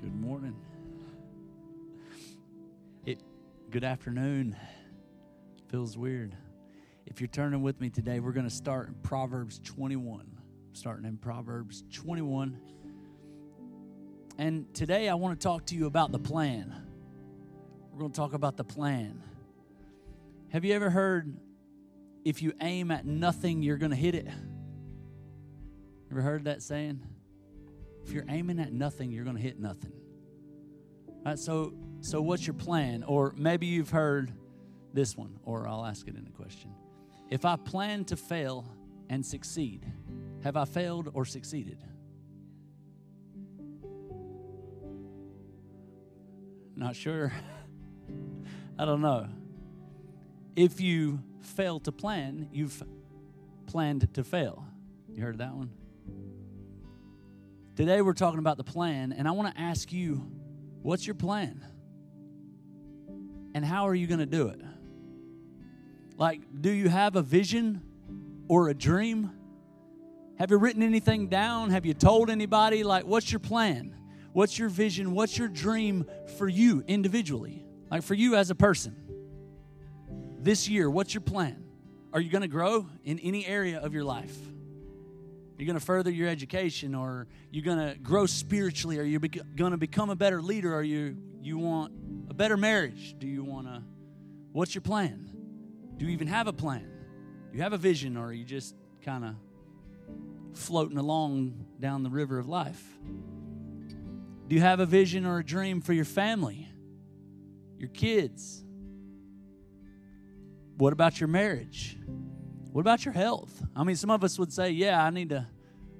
Good morning. It good afternoon. Feels weird. If you're turning with me today, we're going to start in Proverbs 21. Starting in Proverbs 21. And today I want to talk to you about the plan. We're going to talk about the plan. Have you ever heard if you aim at nothing, you're going to hit it? Ever heard that saying? If you're aiming at nothing, you're going to hit nothing. So so what's your plan? Or maybe you've heard this one, or I'll ask it in a question. If I plan to fail and succeed, have I failed or succeeded? Not sure. I don't know. If you fail to plan, you've planned to fail. You heard that one? Today we're talking about the plan, and I want to ask you what's your plan? And how are you going to do it? Like, do you have a vision or a dream? Have you written anything down? Have you told anybody? Like, what's your plan? What's your vision? What's your dream for you individually? Like, for you as a person? This year, what's your plan? Are you going to grow in any area of your life? You're going to further your education, or you're going to grow spiritually, or you're going to become a better leader, or you you want a better marriage. Do you want to? What's your plan? Do you even have a plan? Do you have a vision, or are you just kind of floating along down the river of life? Do you have a vision or a dream for your family, your kids? What about your marriage? What about your health? I mean, some of us would say, yeah, I need to,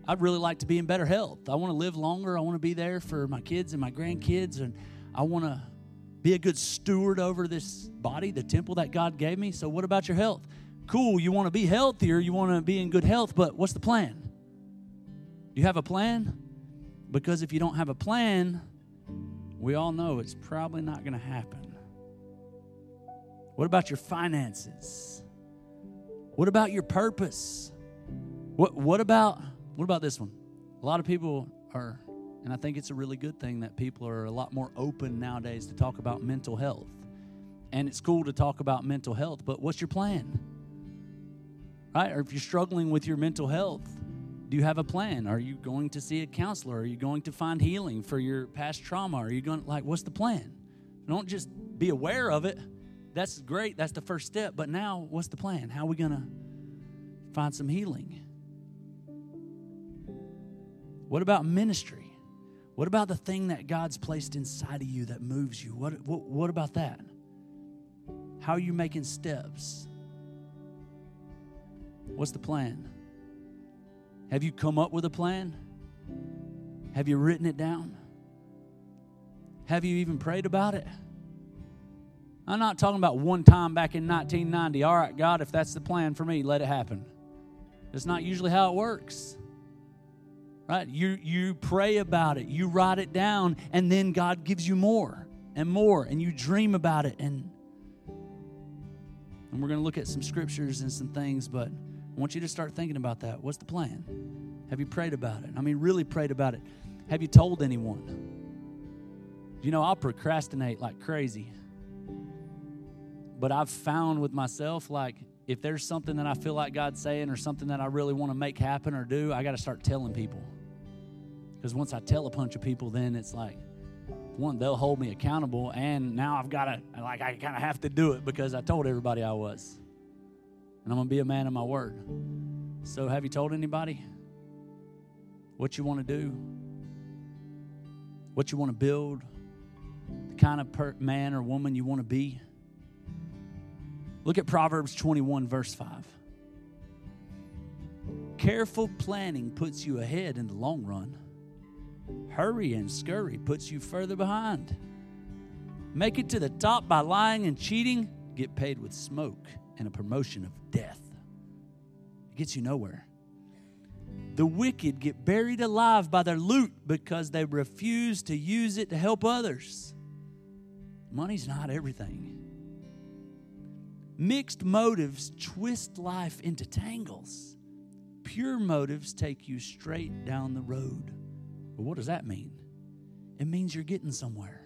I'd really like to be in better health. I want to live longer. I want to be there for my kids and my grandkids. And I want to be a good steward over this body, the temple that God gave me. So, what about your health? Cool, you want to be healthier, you want to be in good health, but what's the plan? Do you have a plan? Because if you don't have a plan, we all know it's probably not going to happen. What about your finances? What about your purpose? What, what about what about this one? A lot of people are, and I think it's a really good thing that people are a lot more open nowadays to talk about mental health. And it's cool to talk about mental health, but what's your plan? Right? Or if you're struggling with your mental health, do you have a plan? Are you going to see a counselor? Are you going to find healing for your past trauma? Are you going to, like what's the plan? Don't just be aware of it that's great. That's the first step. But now, what's the plan? How are we going to find some healing? What about ministry? What about the thing that God's placed inside of you that moves you? What, what, what about that? How are you making steps? What's the plan? Have you come up with a plan? Have you written it down? Have you even prayed about it? I'm not talking about one time back in 1990. All right, God, if that's the plan for me, let it happen. It's not usually how it works. Right? You you pray about it, you write it down, and then God gives you more and more, and you dream about it. And, and we're going to look at some scriptures and some things, but I want you to start thinking about that. What's the plan? Have you prayed about it? I mean, really prayed about it. Have you told anyone? You know, I'll procrastinate like crazy. But I've found with myself, like, if there's something that I feel like God's saying or something that I really want to make happen or do, I got to start telling people. Because once I tell a bunch of people, then it's like, one, they'll hold me accountable, and now I've got to, like, I kind of have to do it because I told everybody I was. And I'm going to be a man of my word. So, have you told anybody what you want to do? What you want to build? The kind of per- man or woman you want to be? Look at Proverbs 21, verse 5. Careful planning puts you ahead in the long run. Hurry and scurry puts you further behind. Make it to the top by lying and cheating, get paid with smoke and a promotion of death. It gets you nowhere. The wicked get buried alive by their loot because they refuse to use it to help others. Money's not everything. Mixed motives twist life into tangles. Pure motives take you straight down the road. But what does that mean? it means you're getting somewhere.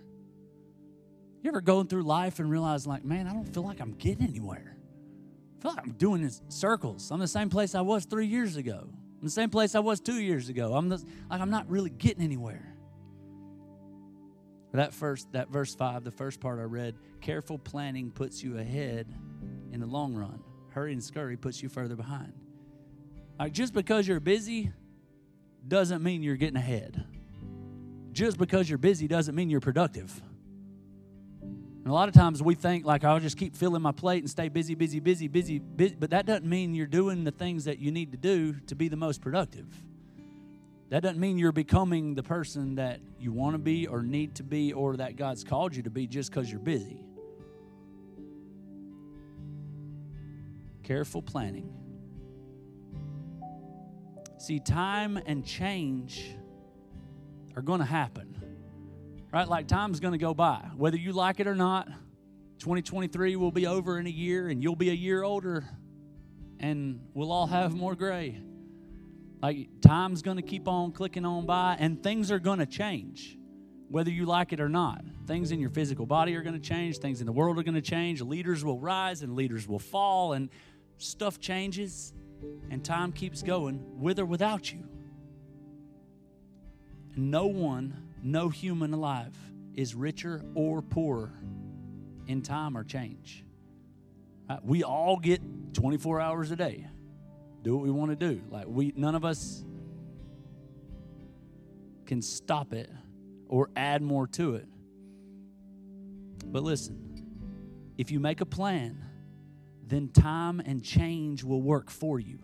You ever going through life and realize, like, man, I don't feel like I'm getting anywhere. I feel like I'm doing this circles. I'm the same place I was three years ago. I'm the same place I was two years ago. I'm the, like I'm not really getting anywhere. That first, that verse five, the first part I read, careful planning puts you ahead in the long run. Hurry and scurry puts you further behind. Like just because you're busy doesn't mean you're getting ahead. Just because you're busy doesn't mean you're productive. And a lot of times we think like I'll just keep filling my plate and stay busy, busy, busy, busy, busy, but that doesn't mean you're doing the things that you need to do to be the most productive. That doesn't mean you're becoming the person that you want to be or need to be or that God's called you to be just because you're busy. Careful planning. See, time and change are going to happen right? Like time's going to go by. Whether you like it or not, 2023 will be over in a year and you'll be a year older and we'll all have more gray. Like time's going to keep on clicking on by and things are going to change whether you like it or not. Things in your physical body are going to change, things in the world are going to change, leaders will rise and leaders will fall and stuff changes and time keeps going with or without you. No one no human alive is richer or poorer in time or change. Uh, we all get 24 hours a day. Do what we want to do. Like we none of us can stop it or add more to it. But listen, if you make a plan, then time and change will work for you.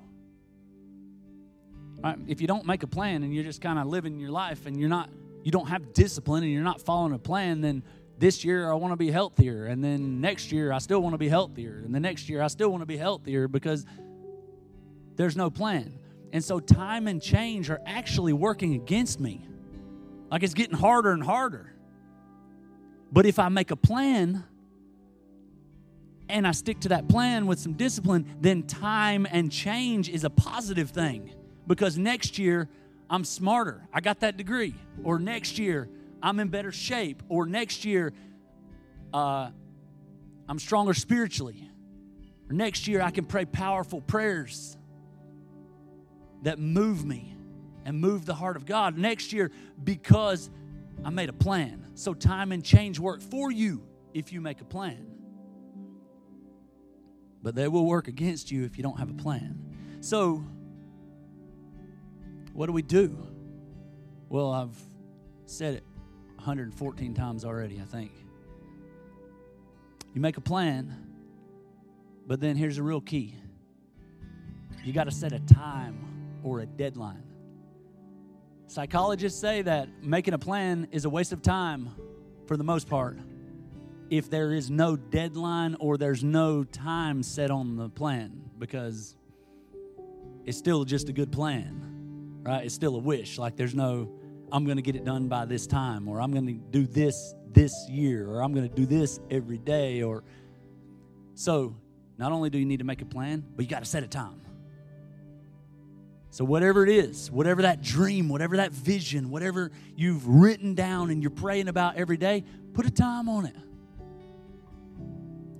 Right? If you don't make a plan and you're just kind of living your life and you're not you don't have discipline and you're not following a plan, then this year I want to be healthier. And then next year I still want to be healthier. And the next year I still want to be healthier because there's no plan. And so time and change are actually working against me. Like it's getting harder and harder. But if I make a plan and I stick to that plan with some discipline, then time and change is a positive thing because next year I'm smarter. I got that degree. Or next year, I'm in better shape. Or next year, uh, I'm stronger spiritually. Or next year, I can pray powerful prayers that move me and move the heart of God. Next year, because I made a plan. So, time and change work for you if you make a plan. But they will work against you if you don't have a plan. So, what do we do? Well, I've said it 114 times already, I think. You make a plan, but then here's the real key you got to set a time or a deadline. Psychologists say that making a plan is a waste of time for the most part if there is no deadline or there's no time set on the plan because it's still just a good plan right? It's still a wish. Like there's no, I'm going to get it done by this time, or I'm going to do this this year, or I'm going to do this every day, or so. Not only do you need to make a plan, but you got to set a time. So, whatever it is, whatever that dream, whatever that vision, whatever you've written down and you're praying about every day, put a time on it.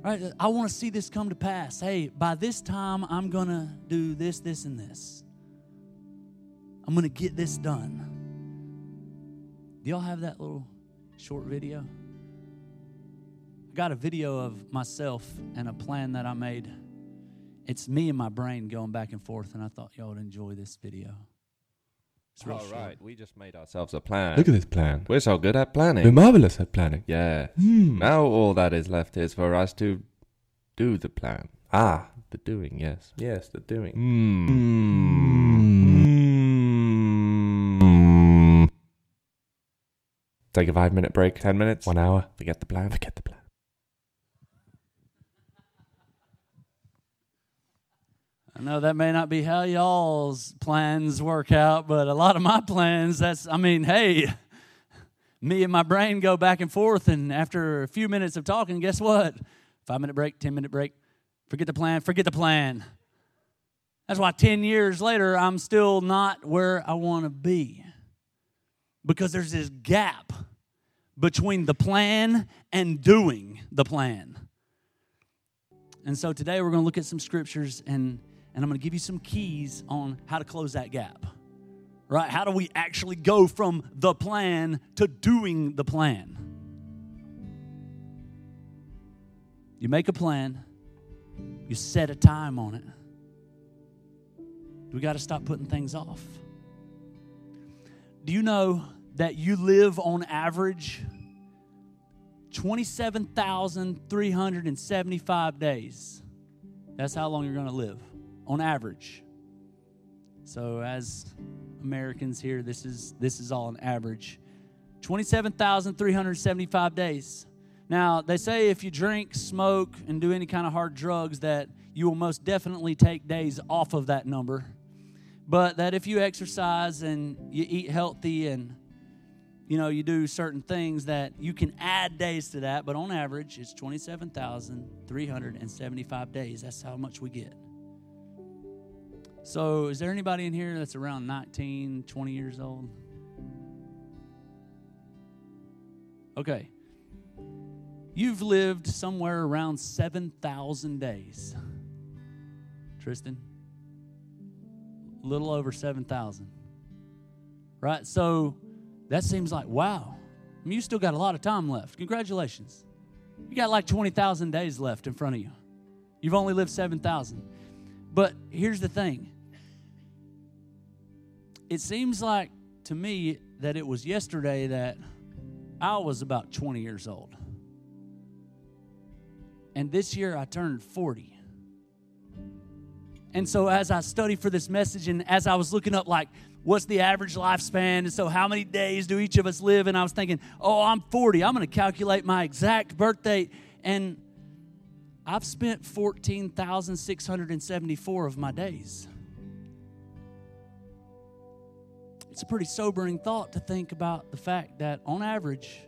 Right? I want to see this come to pass. Hey, by this time, I'm going to do this, this, and this. I'm going to get this done. Do y'all have that little short video? I got a video of myself and a plan that I made. It's me and my brain going back and forth, and I thought y'all would enjoy this video. it's All right, short. we just made ourselves a plan. Look at this plan. We're so good at planning. We're marvelous at planning. Yeah. Hmm. Now all that is left is for us to do the plan. Ah, the doing, yes. Yes, the doing. Mm. Mm. Take a five minute break, ten minutes, one hour. Forget the plan. Forget the plan. I know that may not be how y'all's plans work out, but a lot of my plans, that's, I mean, hey, me and my brain go back and forth, and after a few minutes of talking, guess what? Five minute break, 10 minute break. Forget the plan, forget the plan. That's why 10 years later, I'm still not where I want to be because there's this gap between the plan and doing the plan. And so today we're going to look at some scriptures and, and I'm going to give you some keys on how to close that gap. Right? How do we actually go from the plan to doing the plan? You make a plan, you set a time on it. We got to stop putting things off. Do you know that you live on average 27,375 days? That's how long you're going to live on average. So as Americans here, this is this is all an average. 27,375 days. Now, they say if you drink, smoke, and do any kind of hard drugs that you will most definitely take days off of that number. But that if you exercise and you eat healthy and you know you do certain things that you can add days to that, but on average it's 27,375 days. That's how much we get. So, is there anybody in here that's around 19, 20 years old? Okay. You've lived somewhere around 7,000 days. Tristan? A little over 7,000. Right? So that seems like, wow. I mean, you still got a lot of time left. Congratulations. You got like 20,000 days left in front of you. You've only lived 7,000. But here's the thing it seems like to me that it was yesterday that I was about 20 years old. And this year I turned 40. And so as I studied for this message and as I was looking up like what's the average lifespan and so how many days do each of us live and I was thinking, "Oh, I'm 40. I'm going to calculate my exact birth date and I've spent 14,674 of my days. It's a pretty sobering thought to think about the fact that on average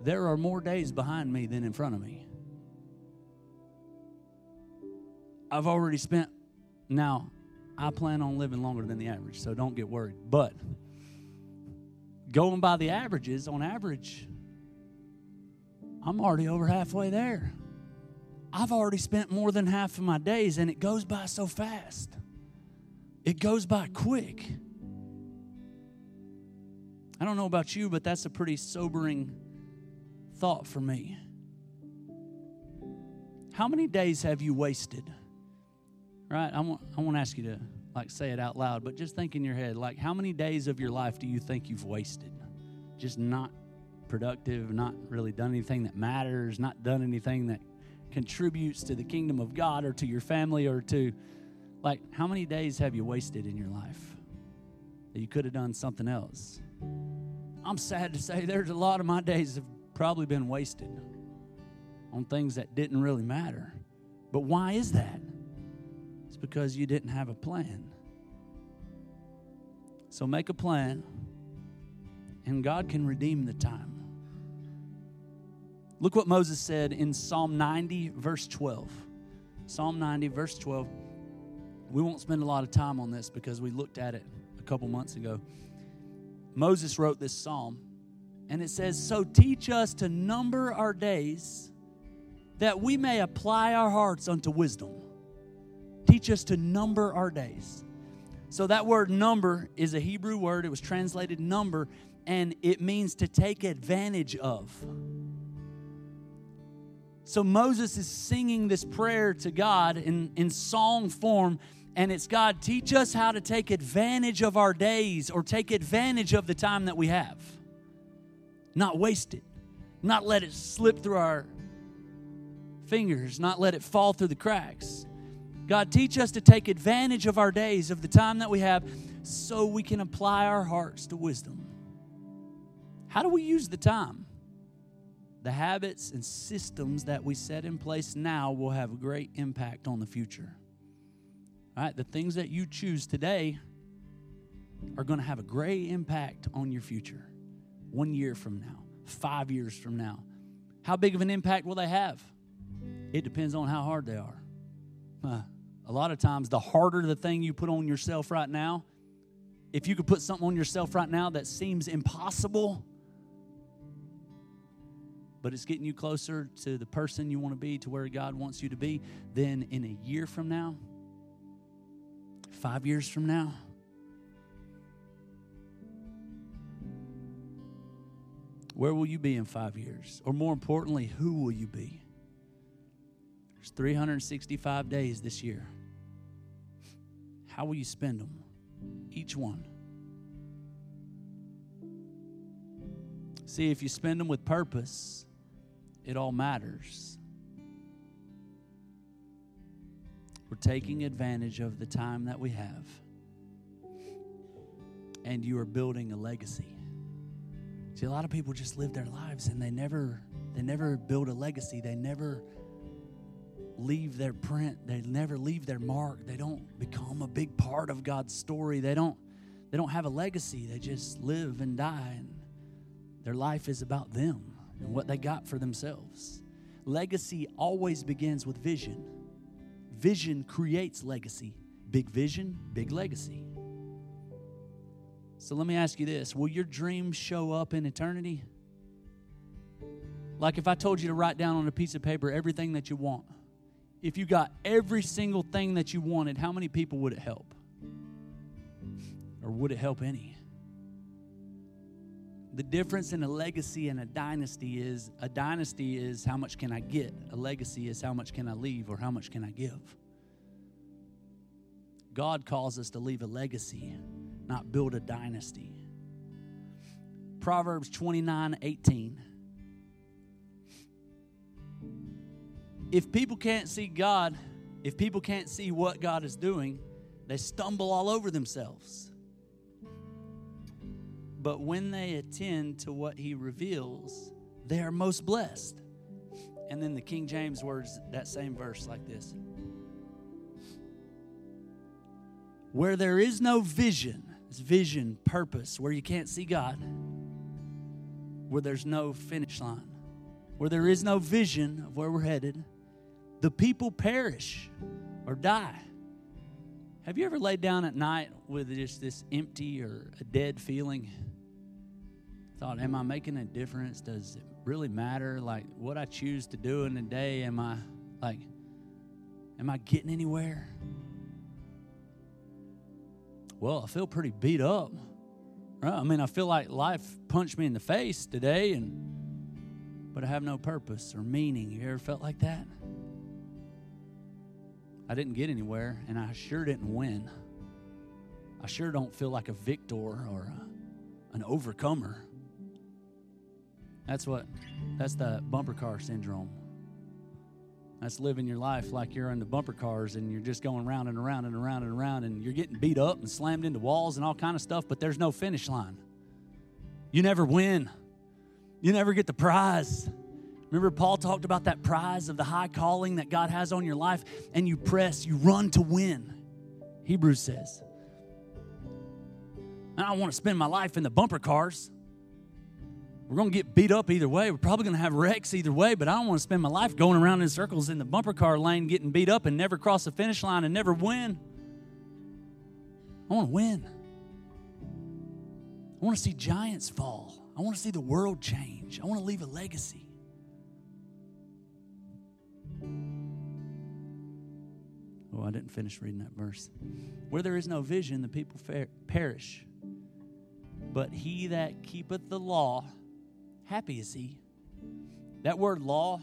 there are more days behind me than in front of me. I've already spent now, I plan on living longer than the average, so don't get worried. But going by the averages, on average, I'm already over halfway there. I've already spent more than half of my days, and it goes by so fast. It goes by quick. I don't know about you, but that's a pretty sobering thought for me. How many days have you wasted? right? I want, I won't ask you to like say it out loud, but just think in your head, like how many days of your life do you think you've wasted? Just not productive, not really done anything that matters, not done anything that contributes to the kingdom of God or to your family or to like how many days have you wasted in your life that you could have done something else? I'm sad to say there's a lot of my days have probably been wasted on things that didn't really matter. But why is that? It's because you didn't have a plan. So make a plan, and God can redeem the time. Look what Moses said in Psalm 90, verse 12. Psalm 90, verse 12. We won't spend a lot of time on this because we looked at it a couple months ago. Moses wrote this psalm, and it says, So teach us to number our days that we may apply our hearts unto wisdom. Teach us to number our days. So, that word number is a Hebrew word. It was translated number, and it means to take advantage of. So, Moses is singing this prayer to God in, in song form, and it's God, teach us how to take advantage of our days or take advantage of the time that we have. Not waste it, not let it slip through our fingers, not let it fall through the cracks. God, teach us to take advantage of our days, of the time that we have, so we can apply our hearts to wisdom. How do we use the time? The habits and systems that we set in place now will have a great impact on the future. Right, the things that you choose today are going to have a great impact on your future. One year from now, five years from now. How big of an impact will they have? It depends on how hard they are. A lot of times, the harder the thing you put on yourself right now, if you could put something on yourself right now that seems impossible, but it's getting you closer to the person you want to be, to where God wants you to be, then in a year from now, five years from now, where will you be in five years? Or more importantly, who will you be? There's 365 days this year. How will you spend them? Each one. See, if you spend them with purpose, it all matters. We're taking advantage of the time that we have. And you are building a legacy. See, a lot of people just live their lives and they never they never build a legacy. They never leave their print. They never leave their mark. They don't become a big part of God's story. They don't they don't have a legacy. They just live and die and their life is about them and what they got for themselves. Legacy always begins with vision. Vision creates legacy. Big vision, big legacy. So let me ask you this Will your dreams show up in eternity? Like if I told you to write down on a piece of paper everything that you want, if you got every single thing that you wanted, how many people would it help? Or would it help any? The difference in a legacy and a dynasty is a dynasty is how much can I get? A legacy is how much can I leave or how much can I give? God calls us to leave a legacy, not build a dynasty. Proverbs 29 18. If people can't see God, if people can't see what God is doing, they stumble all over themselves. But when they attend to what He reveals, they are most blessed. And then the King James words that same verse like this Where there is no vision, it's vision, purpose, where you can't see God, where there's no finish line, where there is no vision of where we're headed, the people perish or die. Have you ever laid down at night with just this empty or a dead feeling? Thought, am I making a difference? Does it really matter? Like what I choose to do in a day, am I like, am I getting anywhere? Well, I feel pretty beat up. Right? I mean, I feel like life punched me in the face today, and but I have no purpose or meaning. You ever felt like that? I didn't get anywhere, and I sure didn't win. I sure don't feel like a victor or a, an overcomer. That's what, that's the bumper car syndrome. That's living your life like you're in the bumper cars and you're just going round and around and around and around and you're getting beat up and slammed into walls and all kind of stuff, but there's no finish line. You never win. You never get the prize. Remember, Paul talked about that prize of the high calling that God has on your life, and you press, you run to win. Hebrews says. I don't want to spend my life in the bumper cars. We're going to get beat up either way. We're probably going to have wrecks either way, but I don't want to spend my life going around in circles in the bumper car lane getting beat up and never cross the finish line and never win. I want to win. I want to see giants fall. I want to see the world change. I want to leave a legacy. Oh, I didn't finish reading that verse. Where there is no vision, the people perish. But he that keepeth the law, happy is he. That word law,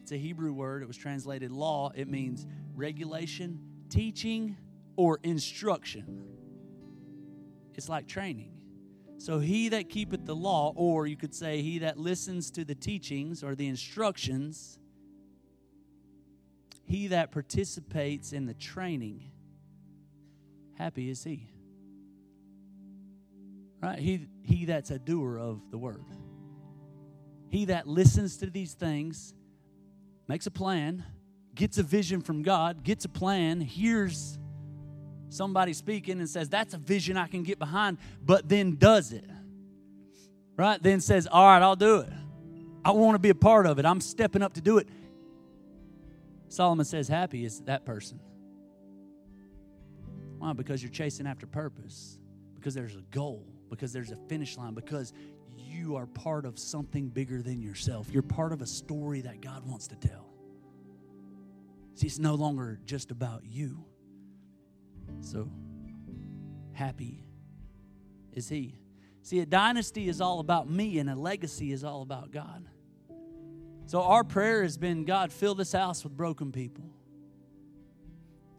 it's a Hebrew word. It was translated law. It means regulation, teaching, or instruction. It's like training. So he that keepeth the law, or you could say he that listens to the teachings or the instructions, he that participates in the training, happy is he. Right? He, he that's a doer of the word. He that listens to these things, makes a plan, gets a vision from God, gets a plan, hears somebody speaking and says, That's a vision I can get behind, but then does it. Right? Then says, All right, I'll do it. I want to be a part of it. I'm stepping up to do it. Solomon says, Happy is that person. Why? Because you're chasing after purpose, because there's a goal, because there's a finish line, because you are part of something bigger than yourself. You're part of a story that God wants to tell. See, it's no longer just about you. So happy is He. See, a dynasty is all about me, and a legacy is all about God. So our prayer has been God, fill this house with broken people.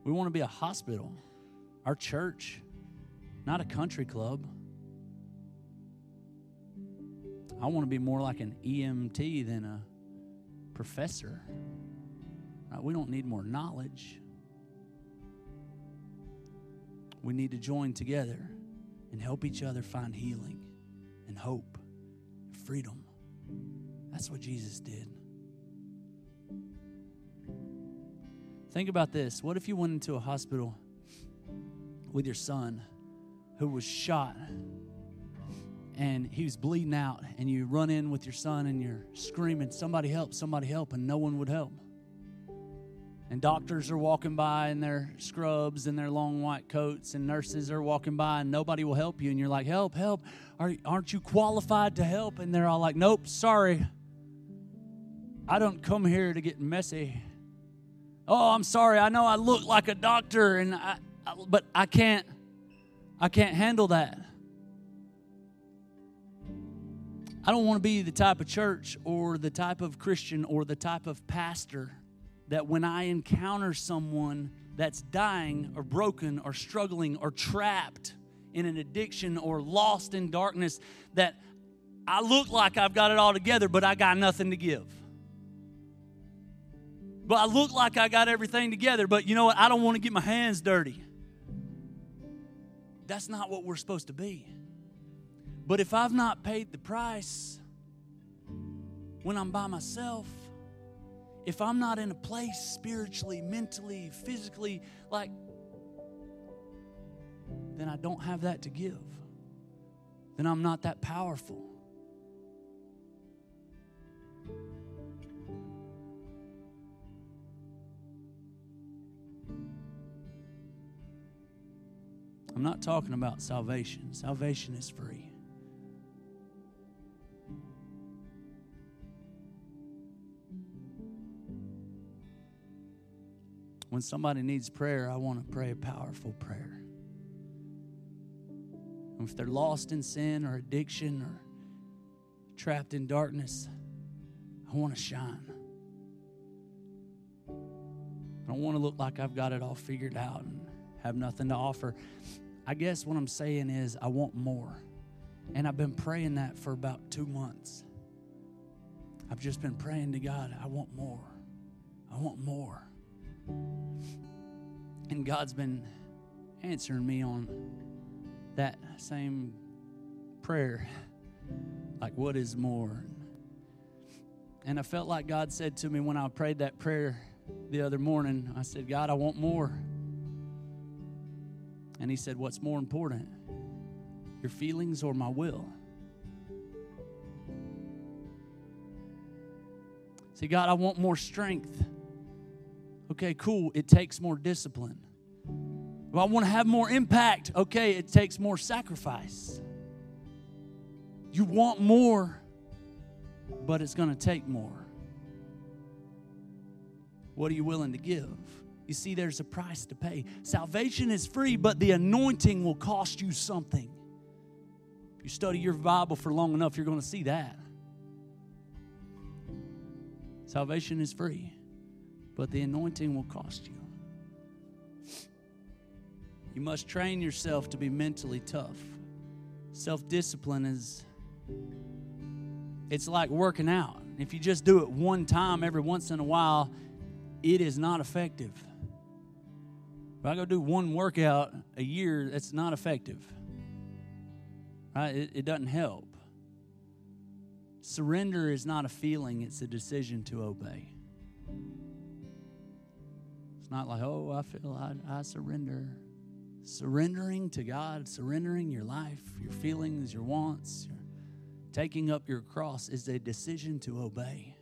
We want to be a hospital, our church, not a country club. I want to be more like an EMT than a professor. Uh, we don't need more knowledge. We need to join together and help each other find healing and hope and freedom. That's what Jesus did. Think about this. What if you went into a hospital with your son who was shot and he was bleeding out, and you run in with your son and you're screaming, Somebody help, somebody help, and no one would help? And doctors are walking by in their scrubs and their long white coats, and nurses are walking by, and nobody will help you. And you're like, Help, help. Are, aren't you qualified to help? And they're all like, Nope, sorry. I don't come here to get messy. Oh, I'm sorry. I know I look like a doctor, and I, I, but I can't. I can't handle that. I don't want to be the type of church or the type of Christian or the type of pastor that when I encounter someone that's dying or broken or struggling or trapped in an addiction or lost in darkness, that I look like I've got it all together, but I got nothing to give. But I look like I got everything together, but you know what? I don't want to get my hands dirty. That's not what we're supposed to be. But if I've not paid the price when I'm by myself, if I'm not in a place spiritually, mentally, physically, like, then I don't have that to give. Then I'm not that powerful. I'm not talking about salvation. Salvation is free. When somebody needs prayer, I want to pray a powerful prayer. And if they're lost in sin or addiction or trapped in darkness, I want to shine. I don't want to look like I've got it all figured out and have nothing to offer. I guess what I'm saying is, I want more. And I've been praying that for about two months. I've just been praying to God, I want more. I want more. And God's been answering me on that same prayer. Like, what is more? And I felt like God said to me when I prayed that prayer the other morning, I said, God, I want more. And He said, What's more important, your feelings or my will? See, God, I want more strength. Okay, cool. It takes more discipline. Well, I want to have more impact. Okay, it takes more sacrifice. You want more, but it's going to take more. What are you willing to give? You see, there's a price to pay. Salvation is free, but the anointing will cost you something. If you study your Bible for long enough, you're going to see that. Salvation is free, but the anointing will cost you. You must train yourself to be mentally tough. Self discipline is it's like working out. If you just do it one time every once in a while, it is not effective. If I go do one workout a year, that's not effective. Right? It, it doesn't help. Surrender is not a feeling, it's a decision to obey. It's not like, oh, I feel I, I surrender. Surrendering to God, surrendering your life, your feelings, your wants, your taking up your cross is a decision to obey.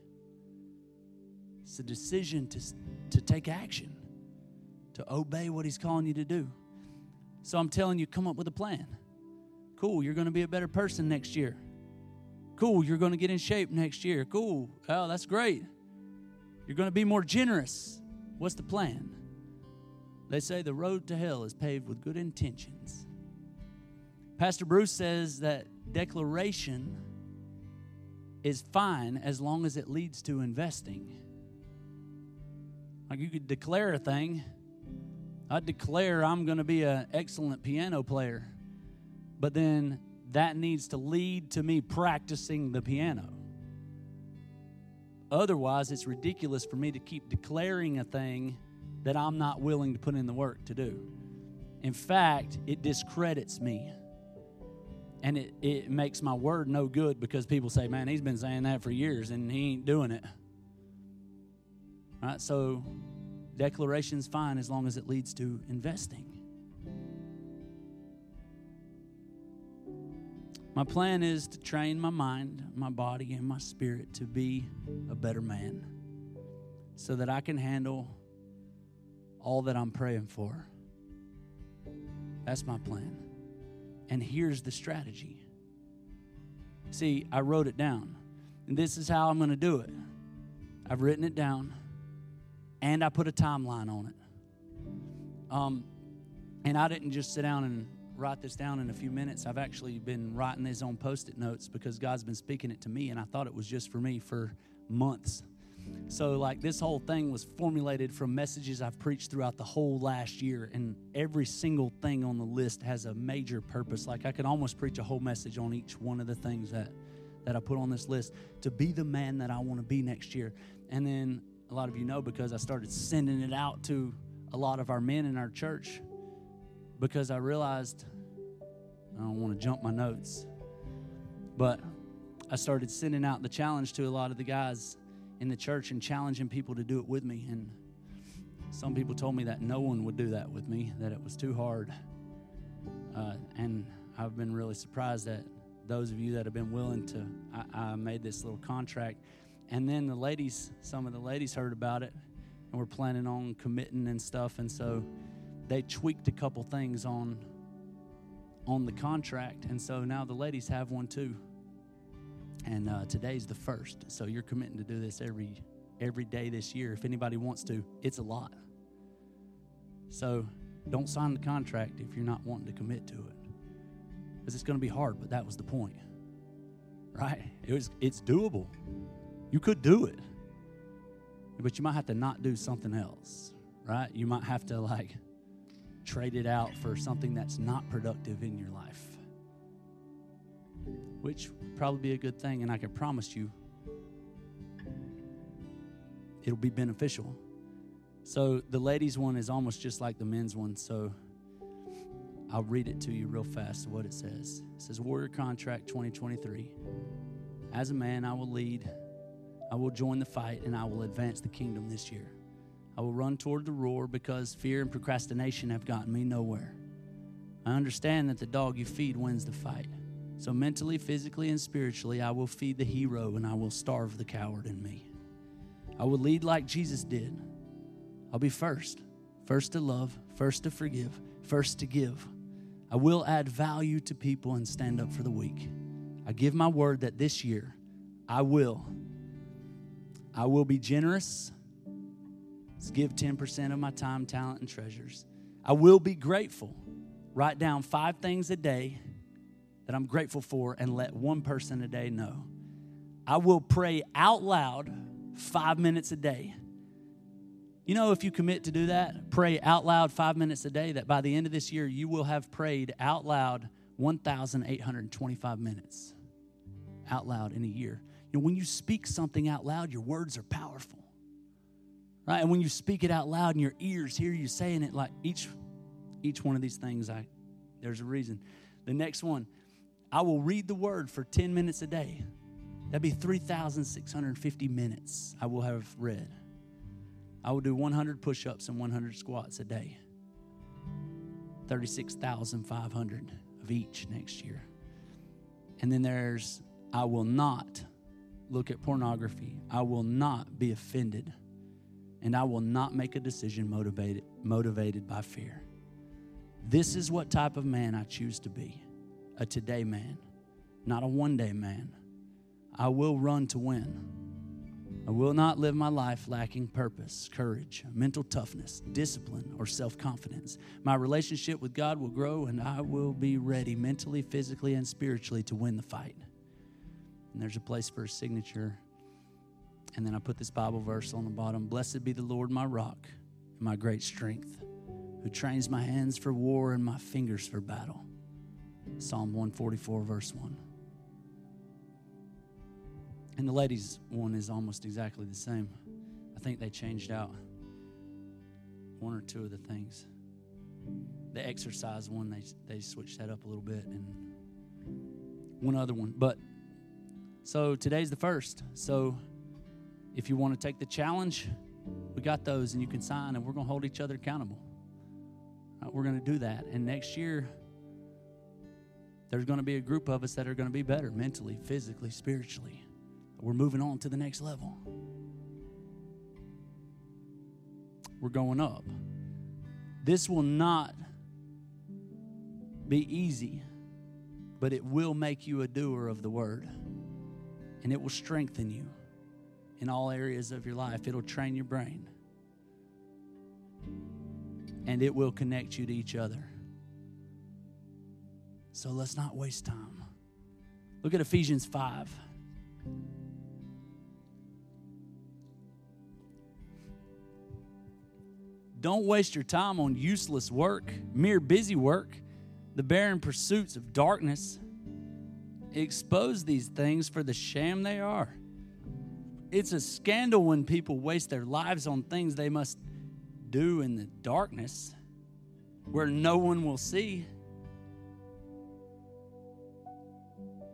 It's a decision to, to take action, to obey what He's calling you to do. So I'm telling you, come up with a plan. Cool, you're going to be a better person next year. Cool, you're going to get in shape next year. Cool. Oh, that's great. You're going to be more generous. What's the plan? They say the road to hell is paved with good intentions. Pastor Bruce says that declaration is fine as long as it leads to investing. Like you could declare a thing. I declare I'm going to be an excellent piano player, but then that needs to lead to me practicing the piano. Otherwise, it's ridiculous for me to keep declaring a thing that I'm not willing to put in the work to do. In fact, it discredits me. And it, it makes my word no good because people say, man, he's been saying that for years and he ain't doing it. Right? So, declaration's fine as long as it leads to investing. My plan is to train my mind, my body, and my spirit to be a better man so that I can handle all that I'm praying for. That's my plan. And here's the strategy. See, I wrote it down. And this is how I'm going to do it. I've written it down and I put a timeline on it. Um, and I didn't just sit down and write this down in a few minutes. I've actually been writing these on post it notes because God's been speaking it to me, and I thought it was just for me for months. So, like, this whole thing was formulated from messages I've preached throughout the whole last year, and every single thing on the list has a major purpose. Like, I could almost preach a whole message on each one of the things that, that I put on this list to be the man that I want to be next year. And then, a lot of you know because I started sending it out to a lot of our men in our church because I realized I don't want to jump my notes, but I started sending out the challenge to a lot of the guys in the church and challenging people to do it with me. And some people told me that no one would do that with me, that it was too hard. Uh, and I've been really surprised that those of you that have been willing to, I, I made this little contract. And then the ladies, some of the ladies heard about it and were planning on committing and stuff. And so they tweaked a couple things on on the contract, and so now the ladies have one too. And uh, today's the first, so you're committing to do this every every day this year. If anybody wants to, it's a lot. So don't sign the contract if you're not wanting to commit to it, because it's going to be hard. But that was the point, right? It was. It's doable. You could do it, but you might have to not do something else, right? You might have to like trade it out for something that's not productive in your life. Which would probably be a good thing, and I can promise you it'll be beneficial. So the ladies' one is almost just like the men's one. So I'll read it to you real fast what it says. It says Warrior Contract 2023. As a man, I will lead, I will join the fight, and I will advance the kingdom this year. I will run toward the roar because fear and procrastination have gotten me nowhere. I understand that the dog you feed wins the fight. So, mentally, physically, and spiritually, I will feed the hero and I will starve the coward in me. I will lead like Jesus did. I'll be first first to love, first to forgive, first to give. I will add value to people and stand up for the weak. I give my word that this year I will. I will be generous give 10% of my time, talent, and treasures. I will be grateful. Write down five things a day that I'm grateful for and let one person a day know. I will pray out loud five minutes a day. You know, if you commit to do that, pray out loud five minutes a day, that by the end of this year, you will have prayed out loud 1,825 minutes out loud in a year. You know, when you speak something out loud, your words are powerful. Right? And when you speak it out loud and your ears hear you saying it like each each one of these things i there's a reason. The next one i will read the word for 10 minutes a day. That'd be 3650 minutes i will have read. I will do 100 push-ups and 100 squats a day. 36500 of each next year. And then there's i will not look at pornography i will not be offended and I will not make a decision motivated, motivated by fear. This is what type of man I choose to be a today man, not a one day man. I will run to win. I will not live my life lacking purpose, courage, mental toughness, discipline, or self confidence. My relationship with God will grow, and I will be ready mentally, physically, and spiritually to win the fight. And there's a place for a signature. And then I put this Bible verse on the bottom Blessed be the Lord, my rock, and my great strength, who trains my hands for war and my fingers for battle. Psalm 144, verse 1. And the ladies' one is almost exactly the same. I think they changed out one or two of the things. The exercise one, they, they switched that up a little bit, and one other one. But so today's the first. So if you want to take the challenge, we got those, and you can sign, and we're going to hold each other accountable. Uh, we're going to do that. And next year, there's going to be a group of us that are going to be better mentally, physically, spiritually. We're moving on to the next level. We're going up. This will not be easy, but it will make you a doer of the word. And it will strengthen you in all areas of your life. It'll train your brain. And it will connect you to each other. So let's not waste time. Look at Ephesians 5. Don't waste your time on useless work, mere busy work, the barren pursuits of darkness. Expose these things for the sham they are. It's a scandal when people waste their lives on things they must do in the darkness where no one will see.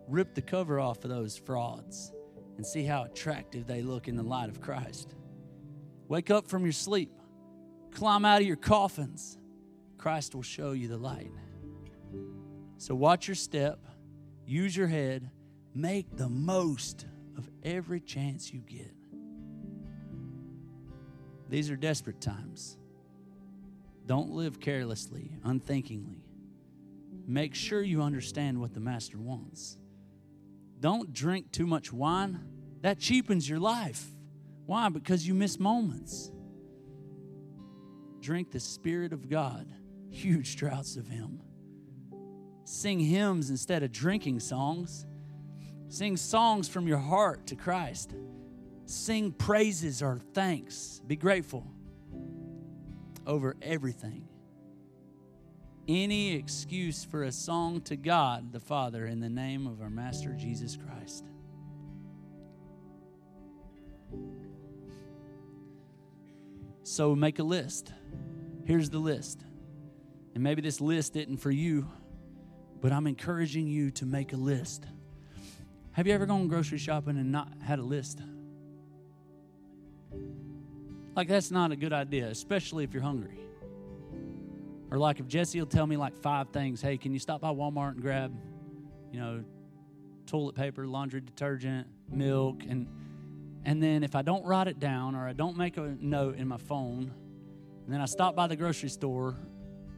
Rip the cover off of those frauds and see how attractive they look in the light of Christ. Wake up from your sleep climb out of your coffins, Christ will show you the light. So watch your step, use your head, make the most of every chance you get. These are desperate times. Don't live carelessly, unthinkingly. Make sure you understand what the Master wants. Don't drink too much wine, that cheapens your life. Why? Because you miss moments drink the Spirit of God, huge draughts of Him. Sing hymns instead of drinking songs. Sing songs from your heart to Christ. Sing praises or thanks. Be grateful over everything. Any excuse for a song to God the Father in the name of our Master Jesus Christ. So make a list. Here's the list. And maybe this list isn't for you, but I'm encouraging you to make a list. Have you ever gone grocery shopping and not had a list? Like, that's not a good idea, especially if you're hungry. Or, like, if Jesse will tell me like five things hey, can you stop by Walmart and grab, you know, toilet paper, laundry detergent, milk, and and then if I don't write it down or I don't make a note in my phone, and then I stop by the grocery store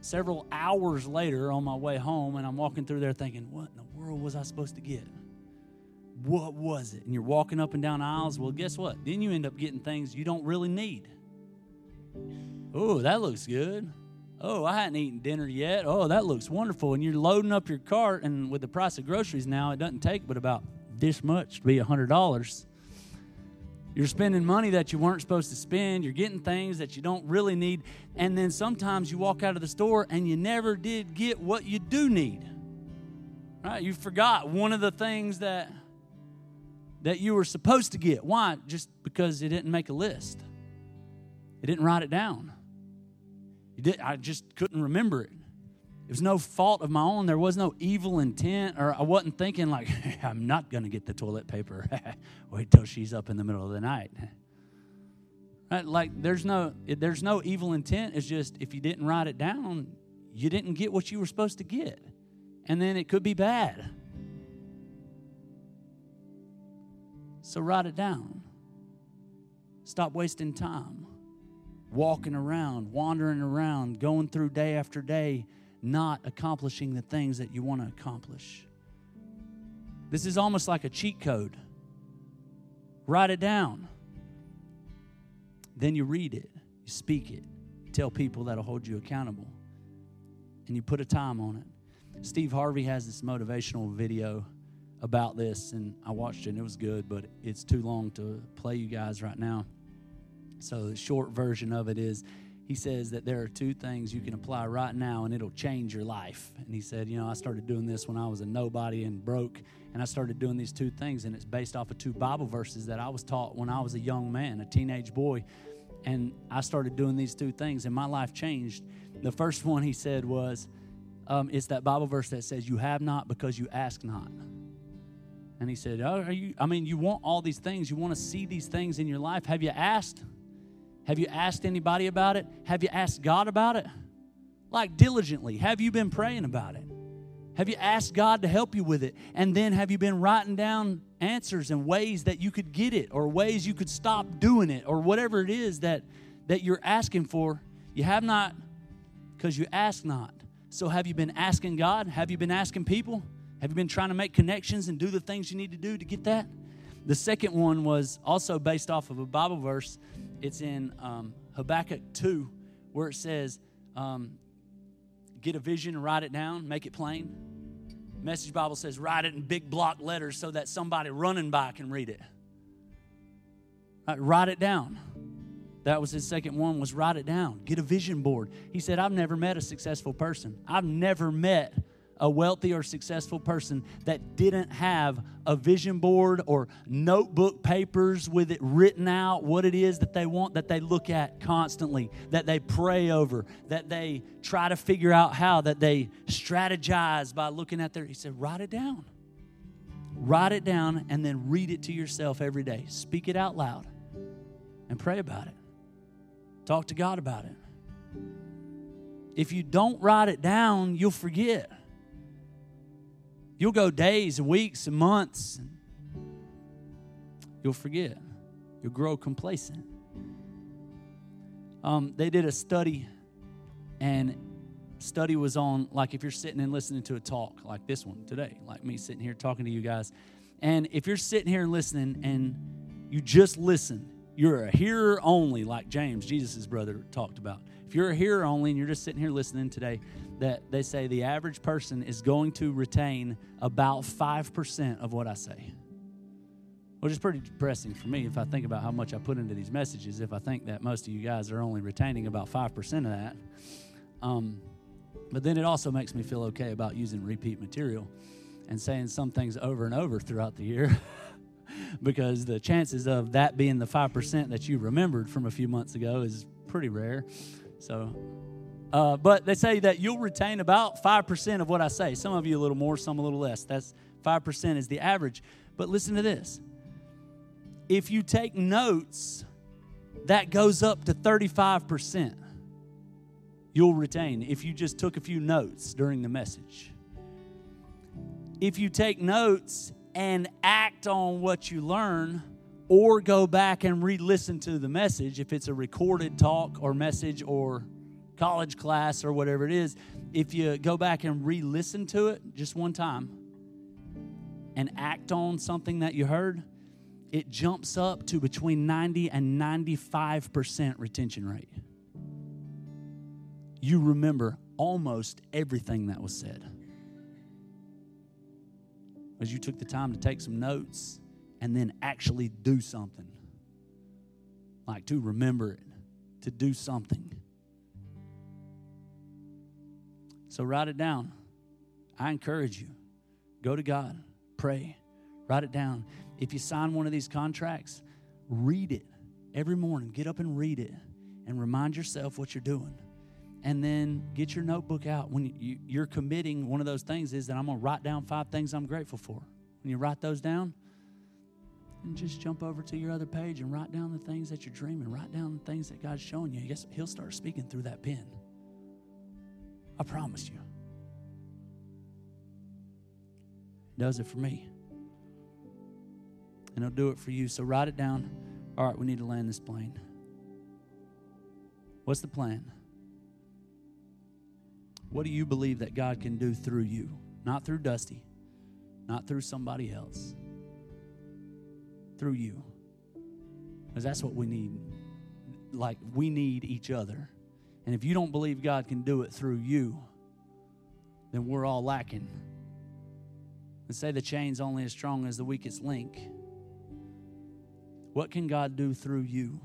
several hours later on my way home, and I'm walking through there thinking, what in the world was I supposed to get? What was it? And you're walking up and down aisles. Well, guess what? Then you end up getting things you don't really need. Oh, that looks good. Oh, I hadn't eaten dinner yet. Oh, that looks wonderful. And you're loading up your cart, and with the price of groceries now, it doesn't take but about this much to be a $100 you're spending money that you weren't supposed to spend. You're getting things that you don't really need. And then sometimes you walk out of the store and you never did get what you do need. Right? You forgot one of the things that that you were supposed to get. Why? Just because you didn't make a list. You didn't write it down. Did I just couldn't remember it. It was no fault of my own. There was no evil intent, or I wasn't thinking like, I'm not going to get the toilet paper. Wait till she's up in the middle of the night. Right? Like there's no there's no evil intent. It's just if you didn't write it down, you didn't get what you were supposed to get, and then it could be bad. So write it down. Stop wasting time walking around, wandering around, going through day after day not accomplishing the things that you want to accomplish. This is almost like a cheat code. Write it down. Then you read it, you speak it, you tell people that'll hold you accountable, and you put a time on it. Steve Harvey has this motivational video about this, and I watched it and it was good, but it's too long to play you guys right now. So, the short version of it is he says that there are two things you can apply right now and it'll change your life. And he said, You know, I started doing this when I was a nobody and broke, and I started doing these two things, and it's based off of two Bible verses that I was taught when I was a young man, a teenage boy. And I started doing these two things, and my life changed. The first one he said was, um, It's that Bible verse that says, You have not because you ask not. And he said, Oh, are you, I mean, you want all these things, you want to see these things in your life. Have you asked? Have you asked anybody about it? Have you asked God about it? Like diligently. Have you been praying about it? Have you asked God to help you with it? And then have you been writing down answers and ways that you could get it or ways you could stop doing it or whatever it is that that you're asking for? You have not because you ask not. So have you been asking God? Have you been asking people? Have you been trying to make connections and do the things you need to do to get that? The second one was also based off of a Bible verse it's in um, Habakkuk 2, where it says, um, Get a vision and write it down, make it plain. Message Bible says, Write it in big block letters so that somebody running by can read it. Right, write it down. That was his second one was write it down. Get a vision board. He said, I've never met a successful person. I've never met a wealthy or successful person that didn't have a vision board or notebook papers with it written out what it is that they want that they look at constantly that they pray over that they try to figure out how that they strategize by looking at their he said write it down. Write it down and then read it to yourself every day. Speak it out loud and pray about it. Talk to god about it. If you don't write it down you'll forget You'll go days and weeks and months. And you'll forget. You'll grow complacent. Um, they did a study, and study was on like if you're sitting and listening to a talk like this one today, like me sitting here talking to you guys, and if you're sitting here and listening and you just listen, you're a hearer only, like James, Jesus' brother, talked about. If you're a hearer only and you're just sitting here listening today, that they say the average person is going to retain about 5% of what I say. Which is pretty depressing for me if I think about how much I put into these messages. If I think that most of you guys are only retaining about 5% of that. Um, but then it also makes me feel okay about using repeat material and saying some things over and over throughout the year. because the chances of that being the 5% that you remembered from a few months ago is pretty rare. So uh, but they say that you'll retain about 5% of what I say. Some of you a little more, some a little less. That's 5% is the average. But listen to this if you take notes, that goes up to 35%. You'll retain if you just took a few notes during the message. If you take notes and act on what you learn, or go back and re listen to the message, if it's a recorded talk or message or college class or whatever it is, if you go back and re listen to it just one time and act on something that you heard, it jumps up to between 90 and 95% retention rate. You remember almost everything that was said. Because you took the time to take some notes and then actually do something. Like to remember it, to do something. So write it down. I encourage you. Go to God, pray, write it down. If you sign one of these contracts, read it every morning. Get up and read it and remind yourself what you're doing. And then get your notebook out. When you, are committing, one of those things is that I'm going to write down five things I'm grateful for. When you write those down, and just jump over to your other page and write down the things that you're dreaming. Write down the things that God's showing you. Guess He'll start speaking through that pen. I promise you. Does it for me. And it'll do it for you. So write it down. All right, we need to land this plane. What's the plan? What do you believe that God can do through you? Not through Dusty, not through somebody else, through you. Because that's what we need. Like, we need each other. And if you don't believe God can do it through you, then we're all lacking. And say the chain's only as strong as the weakest link. What can God do through you?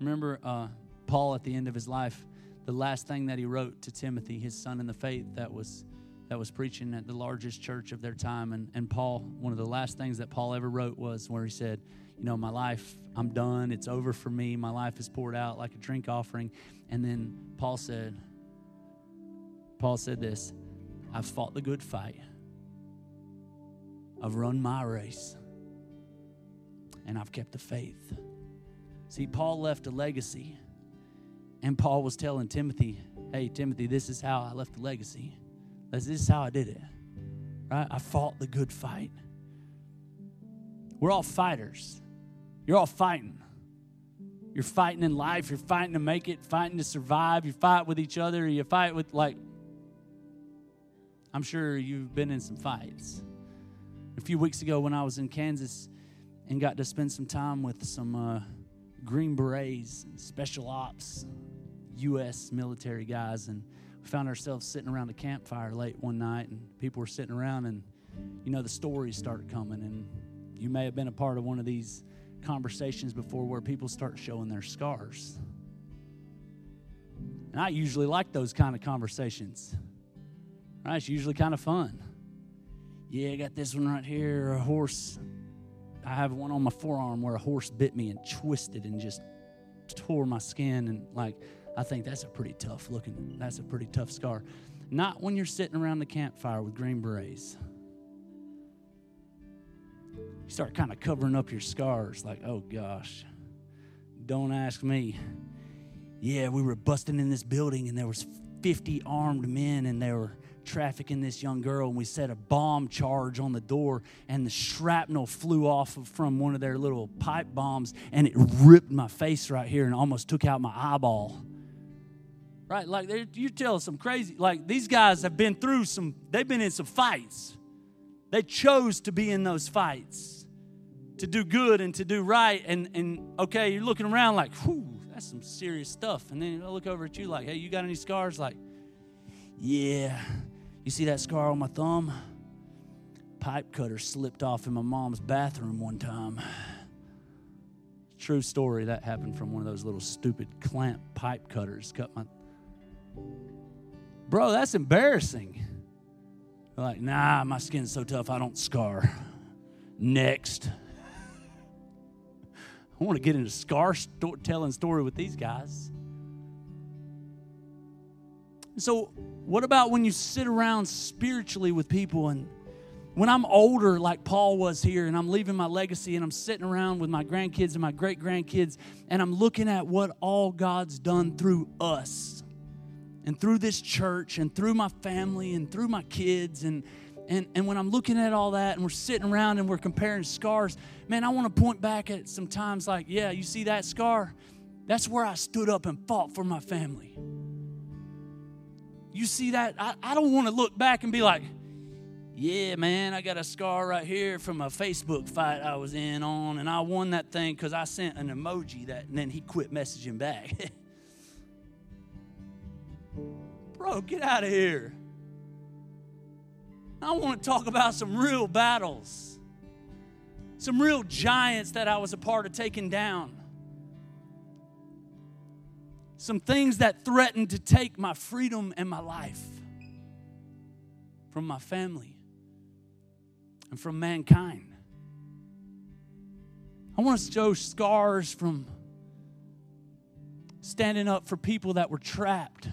Remember uh, Paul at the end of his life, the last thing that he wrote to Timothy, his son in the faith, that was that was preaching at the largest church of their time. And, and Paul, one of the last things that Paul ever wrote was where he said, You know, my life, I'm done. It's over for me. My life is poured out like a drink offering. And then Paul said, Paul said this I've fought the good fight, I've run my race, and I've kept the faith. See, Paul left a legacy, and Paul was telling Timothy, Hey, Timothy, this is how I left the legacy. This is how I did it. Right? I fought the good fight. We're all fighters. You're all fighting. You're fighting in life. You're fighting to make it, fighting to survive. You fight with each other. You fight with, like, I'm sure you've been in some fights. A few weeks ago, when I was in Kansas and got to spend some time with some uh, Green Berets Special Ops, U.S. military guys, and we found ourselves sitting around a campfire late one night, and people were sitting around, and you know the stories started coming, and you may have been a part of one of these conversations before where people start showing their scars. And I usually like those kind of conversations. Right? It's usually kind of fun. Yeah, I got this one right here. A horse. I have one on my forearm where a horse bit me and twisted and just tore my skin. And like, I think that's a pretty tough looking, that's a pretty tough scar. Not when you're sitting around the campfire with green berets. You start kind of covering up your scars, like, oh gosh, don't ask me. Yeah, we were busting in this building and there was 50 armed men and they were trafficking this young girl and we set a bomb charge on the door and the shrapnel flew off of, from one of their little pipe bombs and it ripped my face right here and almost took out my eyeball. Right? Like you tell some crazy like these guys have been through some they've been in some fights. They chose to be in those fights to do good and to do right and and okay you're looking around like whew that's some serious stuff and then i look over at you like hey you got any scars like yeah you see that scar on my thumb? Pipe cutter slipped off in my mom's bathroom one time. True story. That happened from one of those little stupid clamp pipe cutters. Cut my. Bro, that's embarrassing. like, nah, my skin's so tough I don't scar. Next. I want to get into scar sto- telling story with these guys. So, what about when you sit around spiritually with people and when I'm older, like Paul was here, and I'm leaving my legacy and I'm sitting around with my grandkids and my great grandkids, and I'm looking at what all God's done through us and through this church and through my family and through my kids and and, and when I'm looking at all that and we're sitting around and we're comparing scars, man, I want to point back at some times like, yeah, you see that scar? That's where I stood up and fought for my family. You see that? I, I don't want to look back and be like, yeah, man, I got a scar right here from a Facebook fight I was in on, and I won that thing because I sent an emoji that, and then he quit messaging back. Bro, get out of here. I want to talk about some real battles, some real giants that I was a part of taking down some things that threatened to take my freedom and my life from my family and from mankind. I want to show scars from standing up for people that were trapped.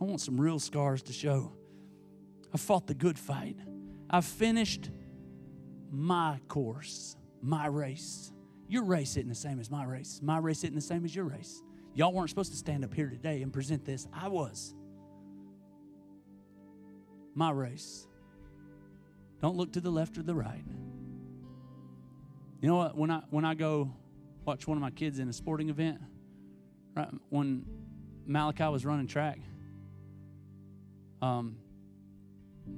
I want some real scars to show. I fought the good fight. I finished my course my race. Your race isn't the same as my race. My race isn't the same as your race. Y'all weren't supposed to stand up here today and present this. I was. My race. Don't look to the left or the right. You know what? When I when I go watch one of my kids in a sporting event, right when Malachi was running track, um,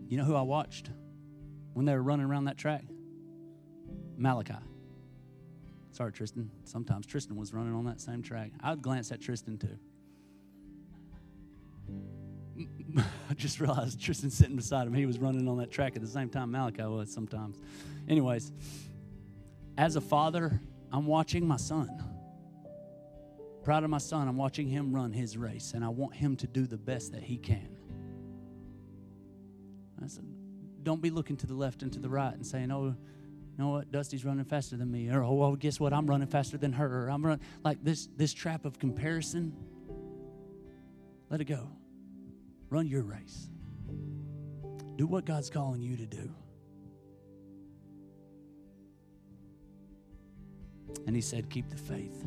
You know who I watched when they were running around that track? Malachi. Sorry, Tristan. Sometimes Tristan was running on that same track. I would glance at Tristan too. I just realized Tristan sitting beside him. He was running on that track at the same time Malachi was sometimes. Anyways, as a father, I'm watching my son. Proud of my son. I'm watching him run his race, and I want him to do the best that he can. I said, don't be looking to the left and to the right and saying, oh, you know what, Dusty's running faster than me, or oh, well, guess what, I'm running faster than her, or I'm running like this this trap of comparison. Let it go. Run your race. Do what God's calling you to do. And he said, Keep the faith.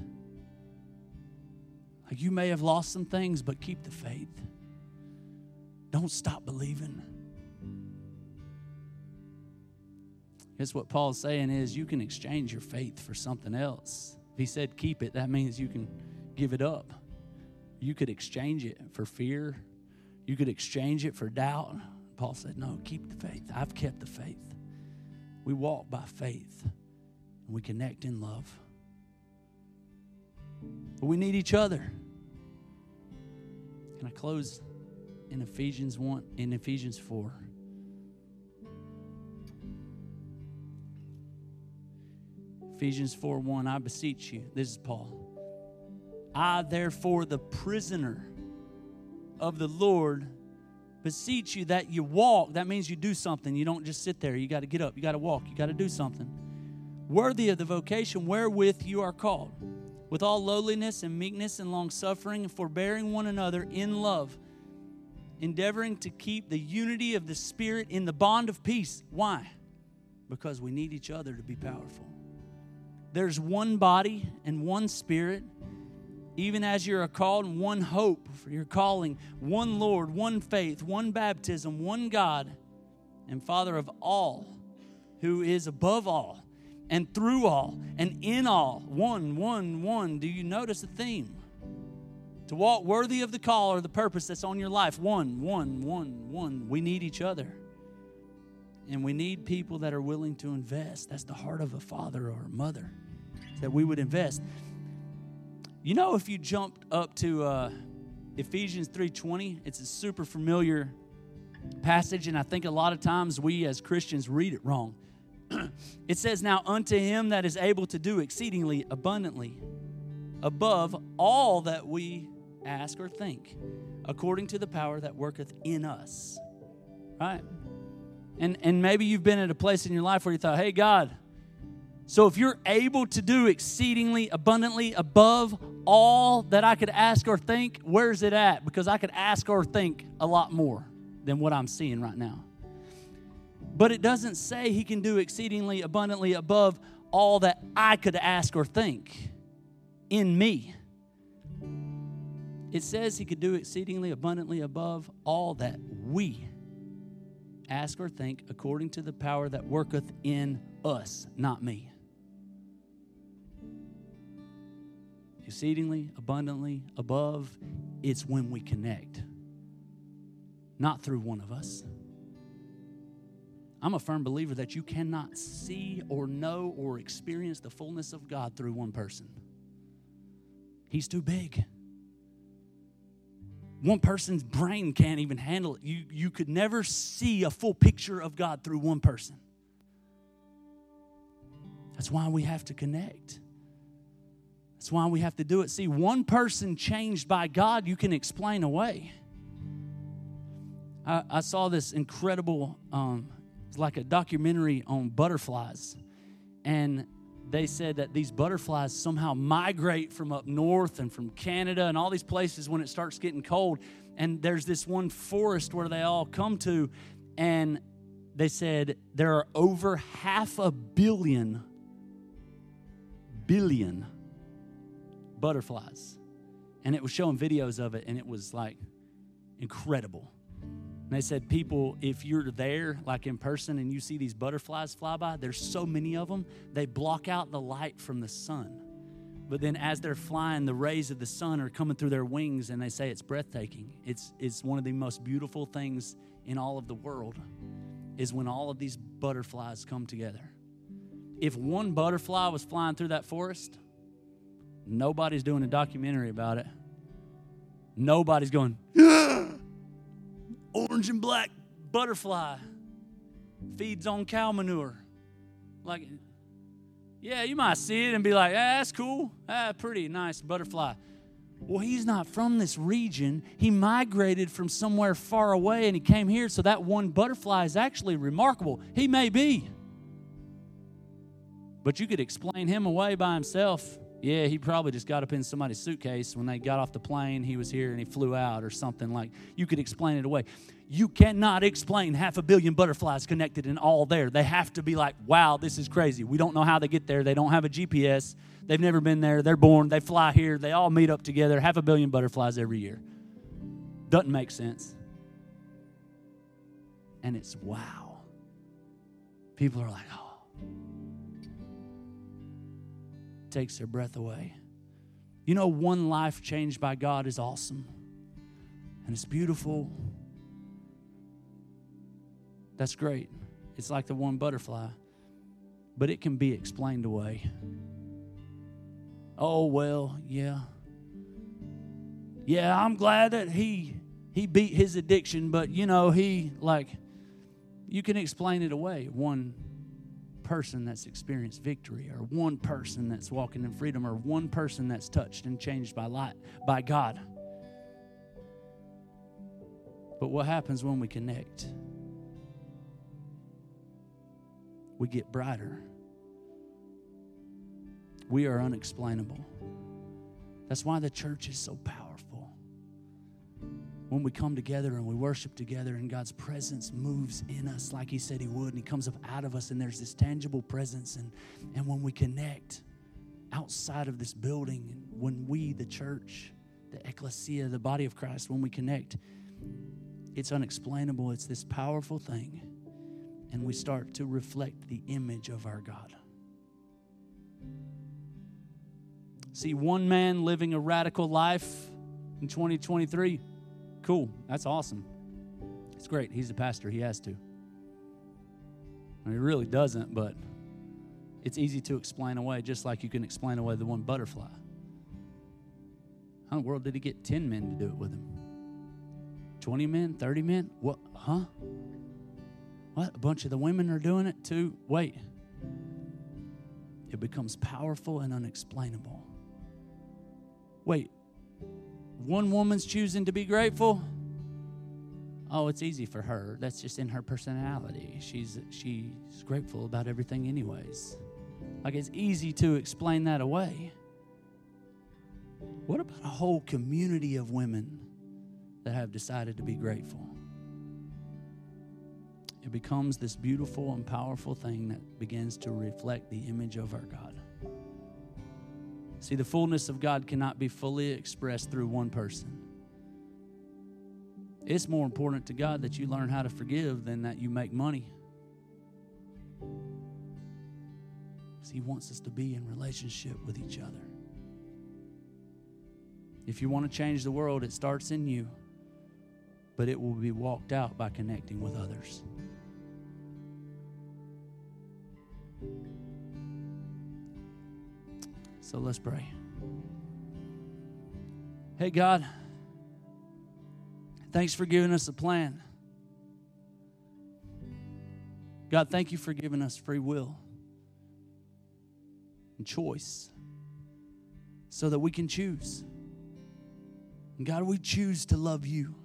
Like you may have lost some things, but keep the faith. Don't stop believing. Guess what Paul's saying is you can exchange your faith for something else. If he said keep it, that means you can give it up. You could exchange it for fear. You could exchange it for doubt. Paul said, No, keep the faith. I've kept the faith. We walk by faith and we connect in love. But we need each other. Can I close in Ephesians 1 in Ephesians 4? Ephesians 4 1, I beseech you. This is Paul. I, therefore, the prisoner of the Lord, beseech you that you walk. That means you do something. You don't just sit there. You got to get up. You got to walk. You got to do something. Worthy of the vocation wherewith you are called, with all lowliness and meekness and long suffering, and forbearing one another in love, endeavoring to keep the unity of the Spirit in the bond of peace. Why? Because we need each other to be powerful. There's one body and one spirit, even as you're called, one hope for your calling, one Lord, one faith, one baptism, one God, and Father of all, who is above all, and through all, and in all. One, one, one. Do you notice the theme? To walk worthy of the call or the purpose that's on your life. One, one, one, one. We need each other. And we need people that are willing to invest. That's the heart of a father or a mother, that we would invest. You know, if you jumped up to uh, Ephesians 3.20, it's a super familiar passage, and I think a lot of times we as Christians read it wrong. it says, Now unto him that is able to do exceedingly abundantly above all that we ask or think, according to the power that worketh in us. Right? And, and maybe you've been at a place in your life where you thought, hey, God, so if you're able to do exceedingly abundantly above all that I could ask or think, where's it at? Because I could ask or think a lot more than what I'm seeing right now. But it doesn't say he can do exceedingly abundantly above all that I could ask or think in me. It says he could do exceedingly abundantly above all that we ask or think according to the power that worketh in us, not me. Exceedingly, abundantly, above, it's when we connect, not through one of us. I'm a firm believer that you cannot see or know or experience the fullness of God through one person. He's too big. One person's brain can't even handle it. You, you could never see a full picture of God through one person. That's why we have to connect. That's why we have to do it. See, one person changed by God, you can explain away. I, I saw this incredible, um, it's like a documentary on butterflies. And they said that these butterflies somehow migrate from up north and from Canada and all these places when it starts getting cold. And there's this one forest where they all come to, and they said there are over half a billion, billion butterflies. And it was showing videos of it, and it was like incredible. And they said, people, if you're there, like in person, and you see these butterflies fly by, there's so many of them, they block out the light from the sun. But then as they're flying, the rays of the sun are coming through their wings, and they say it's breathtaking. It's, it's one of the most beautiful things in all of the world is when all of these butterflies come together. If one butterfly was flying through that forest, nobody's doing a documentary about it. Nobody's going, orange and black butterfly feeds on cow manure. Like, yeah, you might see it and be like, ah, that's cool. Ah, pretty nice butterfly. Well, he's not from this region. He migrated from somewhere far away and he came here, so that one butterfly is actually remarkable. He may be. But you could explain him away by himself. Yeah, he probably just got up in somebody's suitcase when they got off the plane. He was here and he flew out or something like. You could explain it away. You cannot explain half a billion butterflies connected and all there. They have to be like, wow, this is crazy. We don't know how they get there. They don't have a GPS. They've never been there. They're born. They fly here. They all meet up together. Half a billion butterflies every year. Doesn't make sense. And it's wow. People are like, oh. Takes their breath away. You know, one life changed by God is awesome. And it's beautiful. That's great. It's like the one butterfly. But it can be explained away. Oh, well, yeah. Yeah, I'm glad that he he beat his addiction, but you know, he like you can explain it away. One person that's experienced victory or one person that's walking in freedom or one person that's touched and changed by light by God. But what happens when we connect? We get brighter we are unexplainable. That's why the church is so powerful. When we come together and we worship together, and God's presence moves in us like He said He would, and He comes up out of us, and there's this tangible presence. And, and when we connect outside of this building, when we, the church, the ecclesia, the body of Christ, when we connect, it's unexplainable. It's this powerful thing. And we start to reflect the image of our God. See one man living a radical life in 2023. Cool. That's awesome. It's great. He's a pastor. He has to. I mean, he really doesn't, but it's easy to explain away, just like you can explain away the one butterfly. How in the world did he get 10 men to do it with him? 20 men? 30 men? What? Huh? What? A bunch of the women are doing it too? Wait. It becomes powerful and unexplainable. Wait, one woman's choosing to be grateful? Oh, it's easy for her. That's just in her personality. She's she's grateful about everything anyways. Like it's easy to explain that away. What about a whole community of women that have decided to be grateful? It becomes this beautiful and powerful thing that begins to reflect the image of our God. See, the fullness of God cannot be fully expressed through one person. It's more important to God that you learn how to forgive than that you make money. He wants us to be in relationship with each other. If you want to change the world, it starts in you, but it will be walked out by connecting with others. So let's pray. Hey, God, thanks for giving us a plan. God, thank you for giving us free will and choice so that we can choose. And God, we choose to love you.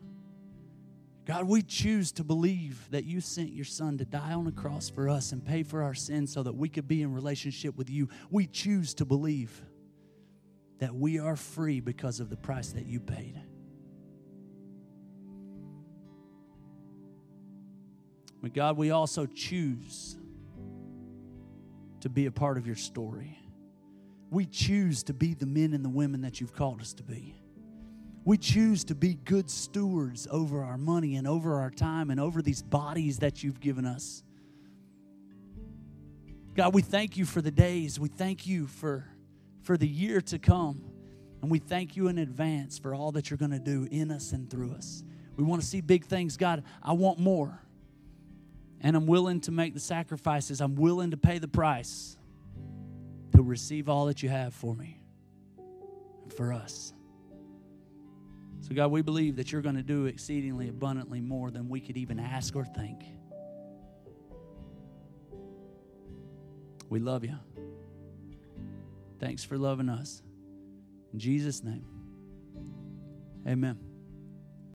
God, we choose to believe that you sent your son to die on a cross for us and pay for our sins so that we could be in relationship with you. We choose to believe that we are free because of the price that you paid. But God, we also choose to be a part of your story. We choose to be the men and the women that you've called us to be. We choose to be good stewards over our money and over our time and over these bodies that you've given us. God, we thank you for the days. We thank you for, for the year to come. And we thank you in advance for all that you're going to do in us and through us. We want to see big things. God, I want more. And I'm willing to make the sacrifices, I'm willing to pay the price to receive all that you have for me and for us. So, God, we believe that you're going to do exceedingly abundantly more than we could even ask or think. We love you. Thanks for loving us. In Jesus' name, amen.